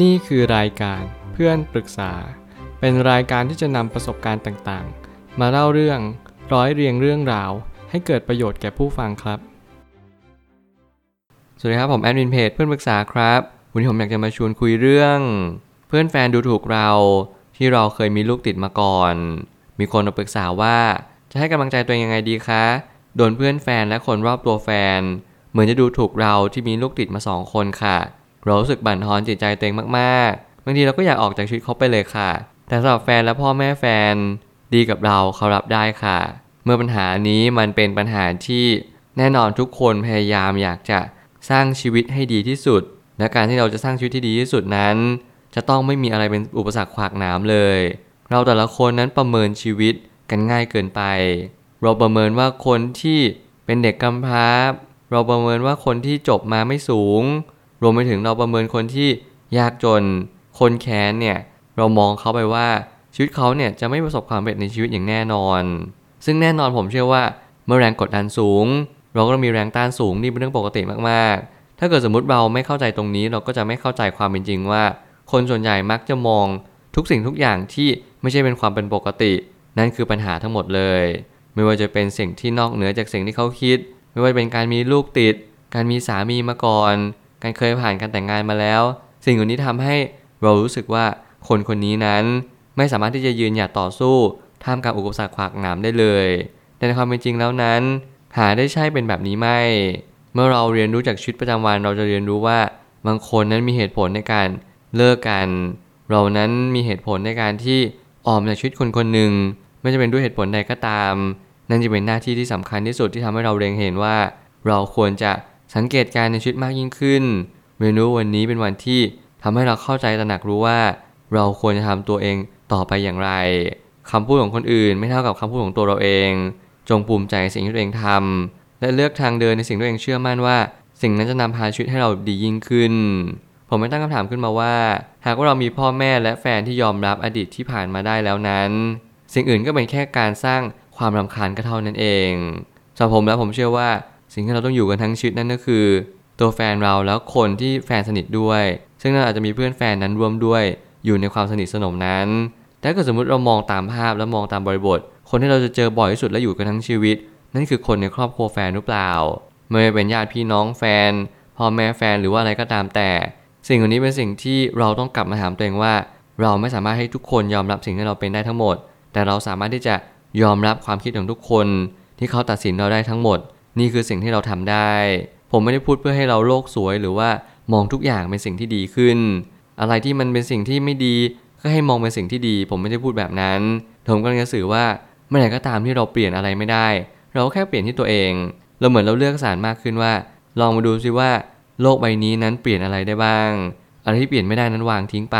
นี่คือรายการเพื่อนปรึกษา เป็นรายการที่จะนำประสบการณ์ต่างๆ มาเล่าเรื่องร้อยเรียงเรื่องราว ให้เกิดประโยชน์แก่ผู้ฟังครับ สวัสดีครับผมแอดมินเพจเพื่อนปรึกษาครับ วันนี้ผมอยากจะมาชวนคุยเรื่อง เพื่อนแฟนดูถูกเรา ที่เราเคยมีลูกติดมาก่อน มีคนมาปรึกษาว่าจะให้กำลังใจตัวเองยังไงดีคะ โดนเพื่อนแฟนและคนรอบตัวแฟน เหมือนจะดูถูกเราที่มีลูกติดมาสองคนค่ะ เรารู้สึกบั่นทอนจิตใจตัวเองมากๆ บางทีเราก็อยากออกจากชีวิตเขาไปเลยค่ะ แต่สำหรับแฟนและพ่อแม่แฟนดีกับเราเขารับได้ค่ะ เมื่อปัญหานี้มันเป็นปัญหาที่แน่นอนทุกคนพยายามอยากจะสร้างชีวิตให้ดีที่สุด และการที่เราจะสร้างชีวิตที่ดีที่สุดนั้น จะต้องไม่มีอะไรเป็นอุปสรรคขวากหนามเลย เราแต่ละคนนั้นประเมินชีวิตกันง่ายเกินไป เราประเมินว่าคนที่เป็นเด็กกำพร้า เราประเมินว่าคนที่จบมาไม่สูง รวมไปถึงเราประเมินคนที่ยากจน คนแค้นเนี่ย เรามองเขาไปว่าชีวิตเขาเนี่ยจะไม่ประสบความสำเร็จในชีวิตอย่างแน่นอน ซึ่งแน่นอนผมเชื่อว่าเมื่อแรงกดดันสูง เราก็ต้องมีแรงต้านสูงนี่เป็นเรื่องปกติมากๆ ถ้าเกิดสมมติเราไม่เข้าใจตรงนี้เราก็จะไม่เข้าใจความเป็นจริงว่า คนส่วนใหญ่มักจะมองทุกสิ่งทุกอย่างที่ไม่ใช่เป็นความเป็นปกติ นั่นคือปัญหาทั้งหมดเลย ไม่ว่าจะเป็นสิ่งที่นอกเหนือจากสิ่งที่เขาคิด ไม่ว่าเป็นการมีลูกติด การมีสามีมาก่อน การเคยผ่านการแต่งงานมาแล้ว สิ่งเหล่านี้ทำให้เรารู้สึกว่าคนคนนี้นั้นไม่สามารถที่จะยืนหยัดต่อสู้ท่ามกลางอุปสรรคขวากหนามได้เลย แต่ในความเป็นจริงแล้วนั้น หาได้ใช่เป็นแบบนี้ไม่ เมื่อเราเรียนรู้จากชีวิตประจำวันเราจะเรียนรู้ว่าบางคนนั้นมีเหตุผลในการเลิกกัน เรานั้นมีเหตุผลในการที่ออมจากชีวิตคนคนหนึ่งไม่จะเป็นด้วยเหตุผลใดก็ตาม นั่นจะเป็นหน้าที่ที่สำคัญที่สุดที่ทำให้เราเร็งเห็นว่า เราควรจะ สังเกตการในชีวิตมากยิ่งขึ้นเมนูวันนี้เป็นวันที่ทำให้เราเข้าใจตระหนักรู้ว่า เราควรจะทำตัวเองต่อไปอย่างไรคำพูดของคนอื่น ไม่เท่ากับคำพูดของตัวเราเอง จงภูมิใจสิ่งที่ตัวเองทำและเลือกทางเดินในสิ่งที่ตัวเองเชื่อมั่นว่า สิ่งนั้นจะนำพาชีวิตให้เราดียิ่งขึ้น ผมไม่ตั้งคำถามขึ้นมาว่า หากว่าเรามีพ่อแม่และแฟนที่ยอมรับอดีตที่ผ่านมาได้แล้วนั้น สิ่งอื่นก็เป็นแค่การสร้างความรำคาญก็เท่านั้นเองสำหรับผมแล้วผมเชื่อว่า สิ่งที่เราต้องอยู่กันทั้งชีวิตนั่นก็คือ ตัวแฟนเราแล้วคนที่แฟนสนิทด้วย ซึ่งเราอาจจะมีเพื่อนแฟนนั้นร่วมด้วย อยู่ในความสนิทสนมนั้นแต่ถ้าเกิดสมมติเรามองตามภาพแล้วมองตามบริบท คนที่เราจะเจอบ่อยที่สุดและอยู่กันทั้งชีวิต นั่นคือคนในครอบครัวแฟนหรือเปล่าไม่ว่าเป็นญาติพี่น้องแฟนพ่อแม่แฟนหรือว่าอะไรก็ตามแต่ สิ่งเหล่านี้เป็นสิ่งที่เราต้องกลับมาถามตัวเองว่า เราไม่สามารถให้ทุกคนยอมรับสิ่งที่เราเป็นได้ทั้งหมด แต่เราสามารถที่จะยอมรับความคิดของทุกคน ที่เขาตัดสินเราได้ทั้งหมด นี่คือสิ่งที่เราทำได้ ผมไม่ได้พูดเพื่อให้เราโลกสวย หรือว่ามองทุกอย่างเป็นสิ่งที่ดีขึ้น อะไรที่มันเป็นสิ่งที่ไม่ดีก็ให้มองเป็นสิ่งที่ดี ผมไม่ได้พูดแบบนั้น ผมกำลังจะสื่อว่าเมื่อไหร่ก็ตามที่เราเปลี่ยนอะไรไม่ได้ เราแค่เปลี่ยนที่ตัวเอง เราเหมือนเราเลือกสารมากขึ้นว่า ลองมาดูซิว่า โลกใบนี้นั้นเปลี่ยนอะไรได้บ้าง อะไรที่เปลี่ยนไม่ได้นั้นวางทิ้งไป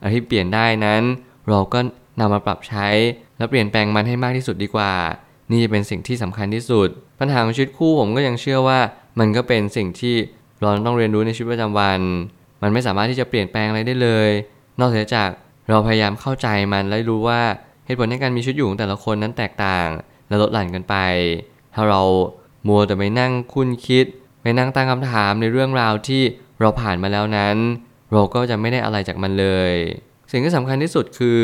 อะไรที่เปลี่ยนได้นั้น เราก็นำมาปรับใช้ และเปลี่ยนแปลงมันให้มากที่สุดดีกว่า นี่จะเป็นสิ่งที่สำคัญที่สุด ปัญหาของชีวิตคู่ผมก็ยังเชื่อว่า มันก็เป็นสิ่งที่เราต้องเรียนรู้ในชีวิตประจำวัน มันไม่สามารถที่จะเปลี่ยนแปลงอะไรได้เลย นอกจากเราพยายามเข้าใจมันและรู้ว่าเหตุผลในการมีชีวิตอยู่ของแต่ละคนนั้นแตกต่าง และลดหลั่นกันไป ถ้าเรามัวแต่ไปนั่งคุ้นคิดไปนั่งตั้งคำถามในเรื่องราวที่เราผ่านมาแล้วนั้น เราก็จะไม่ได้อะไรจากมันเลย สิ่งที่สำคัญที่สุดคือ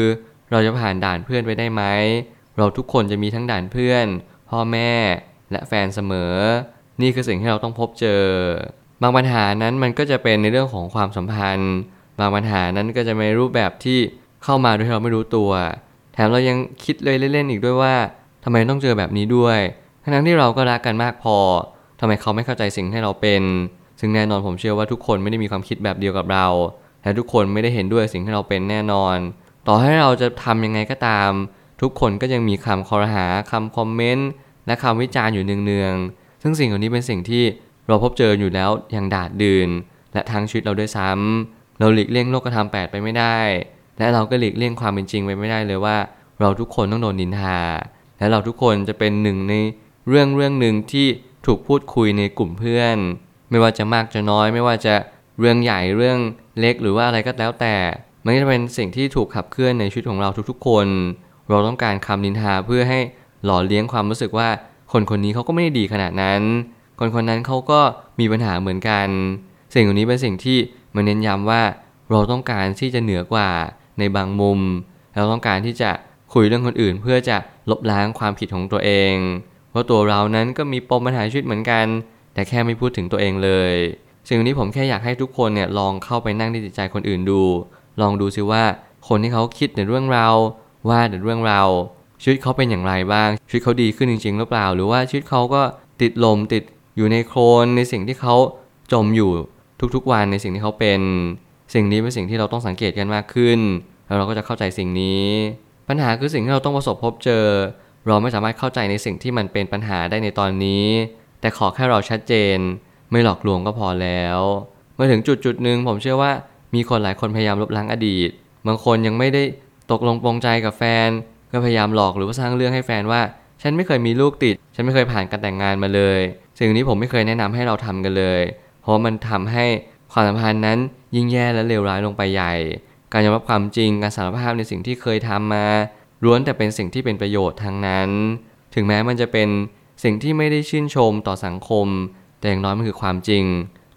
เราจะผ่านด่านเพื่อนไปได้ไหม เราทุกคนจะมีทั้งด่านเพื่อน พ่อแม่และแฟนเสมอ นี่คือสิ่งที่เราต้องพบเจอ บางปัญหานั้นมันก็จะเป็นในเรื่องของความสัมพันธ์ บางปัญหานั้นก็จะในรูปแบบที่เข้ามาโดยที่เราไม่รู้ตัว แถมเรายังคิดเลยเล่นๆอีกด้วยว่าทำไมต้องเจอแบบนี้ด้วย ทั้งที่เราก็รักกันมากพอทำไมเขาไม่เข้าใจสิ่งที่เราเป็น ซึ่งแน่นอนผมเชื่อว่าทุกคนไม่ได้มีความคิดแบบเดียวกับเราและทุกคนไม่ได้เห็นด้วยสิ่งที่เราเป็นแน่นอน ต่อให้เราจะทำยังไงก็ตาม ทุกคนก็ยังมีคำคอรหาคำคอมเมนต์และคำวิจารณ์อยู่เนืองๆ ซึ่งสิ่งเหล่านี้เป็นสิ่งที่เราพบเจออยู่แล้วอย่างดาดดืนและทางชีวิตเราด้วยซ้ำเราหลีกเลี่ยงโลกธรรมแปดไปไม่ได้ และเราก็หลีกเลี่ยงความเป็นจริงไปไม่ได้เลยว่า เราทุกคนต้องโดนนินทา และเราทุกคนจะเป็นหนึ่งในเรื่องเรื่องหนึ่งที่ถูกพูดคุยในกลุ่มเพื่อน ไม่ว่าจะมากจะน้อย ไม่ว่าจะเรื่องใหญ่เรื่องเล็กหรือว่าอะไรก็แล้วแต่ มันจะเป็นสิ่งที่ถูกขับเคลื่อนในชีวิตของเราทุกๆ คน เราต้องการคำนินทาเพื่อให้หล่อเลี้ยงความรู้สึกว่าคนคนนี้เขาก็ไม่ได้ดีขนาดนั้น คนคนนั้นเขาก็มีปัญหาเหมือนกัน สิ่งเหล่านี้เป็นสิ่งที่มันเน้นย้ำว่าเราต้องการที่จะเหนือกว่าในบางมุม เราต้องการที่จะคุยเรื่องคนอื่น เพื่อจะลบล้างความผิดของตัวเอง เพราะตัวเรานั้นก็มีปมปัญหาชีวิตเหมือนกัน แต่แค่ไม่พูดถึงตัวเองเลย สิ่งนี้ผมแค่อยากให้ทุกคนเนี่ยลองเข้าไปนั่งในจิตใจคนอื่นดู ลองดูซิว่าคนที่เขาคิดในเรื่องเรา ว่าเรื่องราวชีวิตเขาเป็นอย่างไรบ้าง ชีวิตเขาดีขึ้นจริง ๆ หรือเปล่า หรือว่าชีวิตเขาก็ติดลมติดอยู่ในโคลนในสิ่งที่เขาจมอยู่ทุกๆวันในสิ่งที่เขาเป็น สิ่งนี้เป็นสิ่งที่เราต้องสังเกตกันมากขึ้น แล้วเราก็จะเข้าใจสิ่งนี้ ปัญหาคือสิ่งที่เราต้องประสบพบเจอ เราไม่สามารถเข้าใจในสิ่งที่มันเป็นปัญหาได้ในตอนนี้ แต่ขอแค่เราชัดเจน ไม่หลอกลวงก็พอแล้วเมื่อถึงจุดจุดหนึ่งผมเชื่อว่ามีคนหลายคนพยายามลบล้างอดีต บางคนยังไม่ได้ ตกลงปรงใจกับแฟน ก็พยายามหลอกหรือว่าสร้างเรื่องให้แฟนว่า ฉันไม่เคยมีลูกติด ฉันไม่เคยผ่านการแต่งงานมาเลย สิ่งนี้ผมไม่เคยแนะนำให้เราทำกันเลย เพราะมันทำให้ความสัมพันธ์นั้นยิ่งแย่และเลวร้ายลงไปใหญ่ การยอมรับความจริงการสารภาพในสิ่งที่เคยทำมาล้วนแต่เป็นสิ่งที่เป็นประโยชน์ทางนั้น ถึงแม้มันจะเป็นสิ่งที่ไม่ได้ชื่นชมต่อสังคม แต่อย่างน้อยมันคือความจริง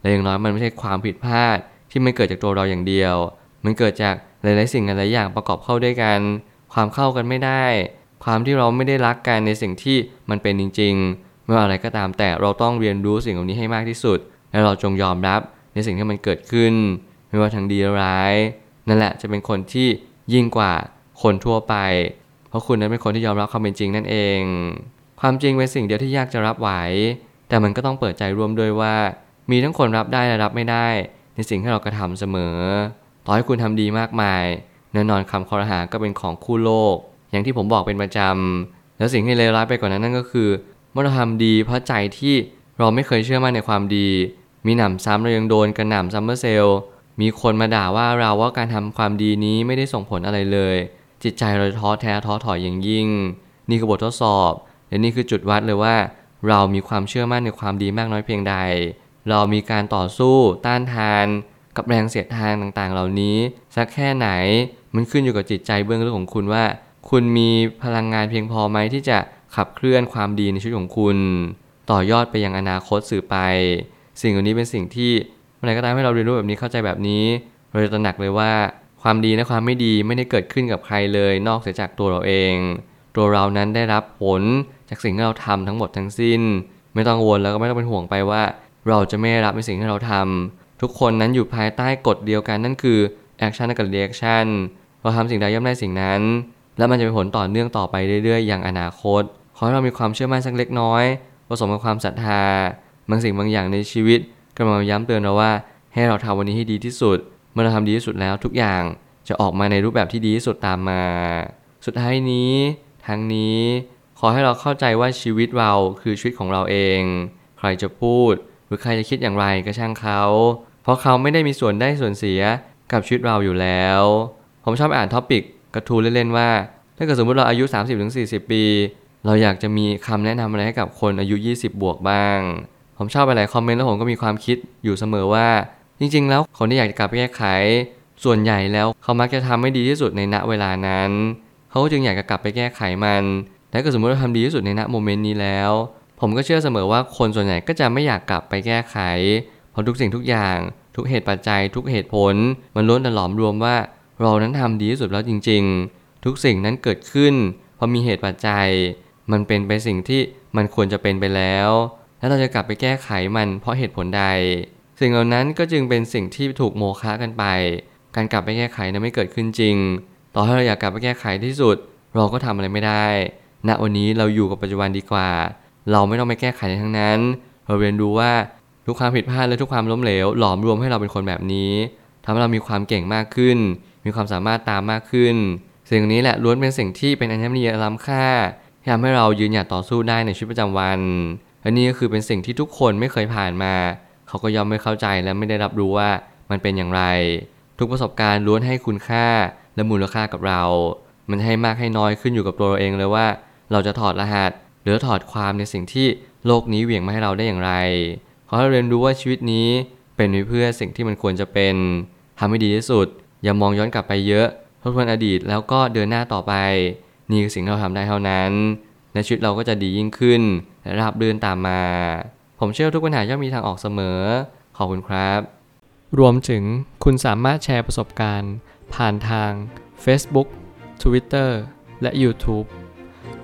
และอย่างน้อยมันไม่ใช่ความผิดพลาดที่ไม่เกิดจากตัวเราอย่างเดียว มันเกิดจาก หลายๆสิ่งหลายๆอย่างประกอบเข้าด้วยกัน ความเข้ากันไม่ได้ ความที่เราไม่ได้รักกันในสิ่งที่มันเป็นจริงๆไม่ว่าอะไรก็ตามแต่เราต้องเรียนรู้สิ่งเหล่านี้ให้มากที่สุด และเราจงยอมรับในสิ่งที่มันเกิดขึ้น ไม่ว่าทางดีหรือร้าย นั่นแหละจะเป็นคนที่ยิ่งกว่าคนทั่วไป เพราะคุณนั้นเป็นคนที่ยอมรับความเป็นจริงนั่นเอง ความจริงเป็นสิ่งเดียวที่ยากจะรับไหว แต่มันก็ต้องเปิดใจร่วมด้วยว่า มีทั้งคนรับได้และรับไม่ได้ ในสิ่งที่เรากระทำเสมอ ต่อให้คุณทำดีมากมายแน่นอนคำคอรหาก็เป็นของคู่โลก อย่างที่ผมบอกเป็นประจำแล้วสิ่งที่เลวร้ายไปกว่านั้นนั่นก็คือเมื่อเราทำดีเพราะใจที่เราไม่เคยเชื่อมั่นในความดี มีหนำซ้ำเรายังโดนกระหน่ำซัมเมอร์เซลมีคนมาด่าว่าเราว่าการทำความดีนี้ไม่ได้ส่งผลอะไรเลย จิตใจเราท้อแท้ท้อถอยอย่างยิ่ง นี่คือบททดสอบและนี่คือจุดวัดเลยว่า เรามีความเชื่อมั่นในความดีมากน้อยเพียงใด เรามีการต่อสู้ต้านทาน กับแรงเสียดทานต่างๆ เหล่านี้ สักแค่ไหนมันขึ้นอยู่กับจิตใจเบื้องลึกของคุณว่า คุณมีพลังงานเพียงพอไหมที่จะขับเคลื่อนความดีในชีวิตของคุณ ต่อยอดไปยังอนาคตสื่อไป สิ่งเหล่านี้เป็นสิ่งที่เมื่อไหร่ก็ตามให้เราเรียนรู้แบบนี้เข้าใจแบบนี้เราจะตระหนักเลยว่า ความดีและความไม่ดีไม่ได้เกิดขึ้นกับใครเลย นอกเสียจากตัวเราเอง ตัวเรานั้นได้รับผลจากสิ่งที่เราทำทั้งหมดทั้งสิ้น ไม่ต้องวนแล้วก็ไม่ต้องเป็นห่วงไปว่า เราจะไม่รับในสิ่งที่เราทำ ทุกคนนั้นอยู่ภายใต้กฎเดียวกันนั่นคือaction กับ reaction เราทำสิ่งใดย่อมได้สิ่งนั้น แล้วมันจะเป็นผลต่อเนื่องต่อไปเรื่อยๆ อย่างอนาคต ขอให้เรามีความเชื่อมั่นสักเล็กน้อย ผสมกับความศรัทธาบางสิ่งบางอย่างในชีวิตก็มาย้ำเตือนเราว่า ให้เราทำวันนี้ให้ดีที่สุด เมื่อเราทำดีที่สุดแล้วทุกอย่างจะออกมาในรูปแบบที่ดีที่สุดตามมา สุดท้ายนี้ ทั้งนี้ ขอให้เราเข้าใจว่าชีวิตเราคือชีวิตของเราเอง ใครจะพูด หรือใครจะคิดอย่างไรก็ช่างเขา เพราะเขาไม่ได้มีส่วนได้ส่วนเสียกับชีวิตเราอยู่แล้ว ผมชอบอ่าน topic กระทู้เล่นๆว่า ถ้าเกิดสมมติเราอายุ 30-40 ปี เราอยากจะมีคำแนะนำอะไรให้กับคนอายุ 20 บวกบ้าง ผมชอบไปหลายคอมเมนต์แล้วผมก็มีความคิดอยู่เสมอว่า จริง ๆ แล้วคนที่อยากจะกลับไปแก้ไข ส่วนใหญ่แล้วเขามักจะทำให้ดีที่สุดในณเวลานั้น เขาจึงอยากจะกลับไปแก้ไขมันแต่ถ้าเกิดสมมติเราทำดีที่สุดในณ moment นี้แล้ว ผมก็เชื่อเสมอว่าคนส่วนใหญ่ก็จะไม่อยากกลับไปแก้ไข เพราะทุกสิ่งทุกอย่าง ทุกเหตุปัจจัย ทุกเหตุผล มันล้วนแต่หลอมรวมว่าเรานั้นทำดีที่สุดแล้วจริง ๆ ทุกสิ่งนั้นเกิดขึ้น เพราะมีเหตุปัจจัย มันเป็นไปสิ่งที่มันควรจะเป็นไปแล้ว แล้วเราจะกลับไปแก้ไขมันเพราะเหตุผลใด สิ่งเหล่านั้นก็จึงเป็นสิ่งที่ถูกโมฆะกันไป การกลับไปแก้ไขนั้นไม่เกิดขึ้นจริง ต่อให้เราอยากกลับไปแก้ไขที่สุด เราก็ทำอะไรไม่ได้ ณ วันนี้เราอยู่กับปัจจุบันดีกว่า เราไม่ต้องไปแก้ไขในทั้งนั้น เราเรียนรู้ว่าทุกความผิดพลาดและทุกความล้มเหลว หลอมรวมให้เราเป็นคนแบบนี้ทำให้เรามีความเก่งมากขึ้น มีความสามารถตามมากขึ้น สิ่งนี้แหละล้วนเป็นสิ่งที่เป็นอัญมณีล้ำค่าที่ทำให้เรายืนหยัดต่อสู้ได้ในชีวิตประจำวันและนี่ก็คือเป็นสิ่งที่ทุกคนไม่เคยผ่านมา เขาก็ยอมไม่เข้าใจและไม่ได้รับรู้ว่ามันเป็นอย่างไร ทุกประสบการณ์ล้วนให้คุณค่าและมูลค่ากับเรา มันให้มากให้น้อยขึ้นอยู่กับตัวเราเองเลยว่า เราจะถอดรหัส หรือถอดความในสิ่งที่โลกนี้เหวี่ยงมาให้เราได้อย่างไร ขอให้เราเรียนรู้ว่าชีวิตนี้เป็นไปเพื่อสิ่งที่มันควรจะเป็นทำให้ดีที่สุด อย่ามองย้อนกลับไปเยอะทบทวนอดีตแล้วก็เดินหน้าต่อไป นี่คือสิ่งที่เราทำได้เท่านั้นและชีวิตเราก็จะดียิ่งขึ้นและราบรื่นตามมา ผมเชื่อทุกปัญหาย่อมมีทางออกเสมอ ขอบคุณครับ รวมถึงคุณสามารถแชร์ประสบการณ์ ผ่านทาง Facebook Twitter และ YouTube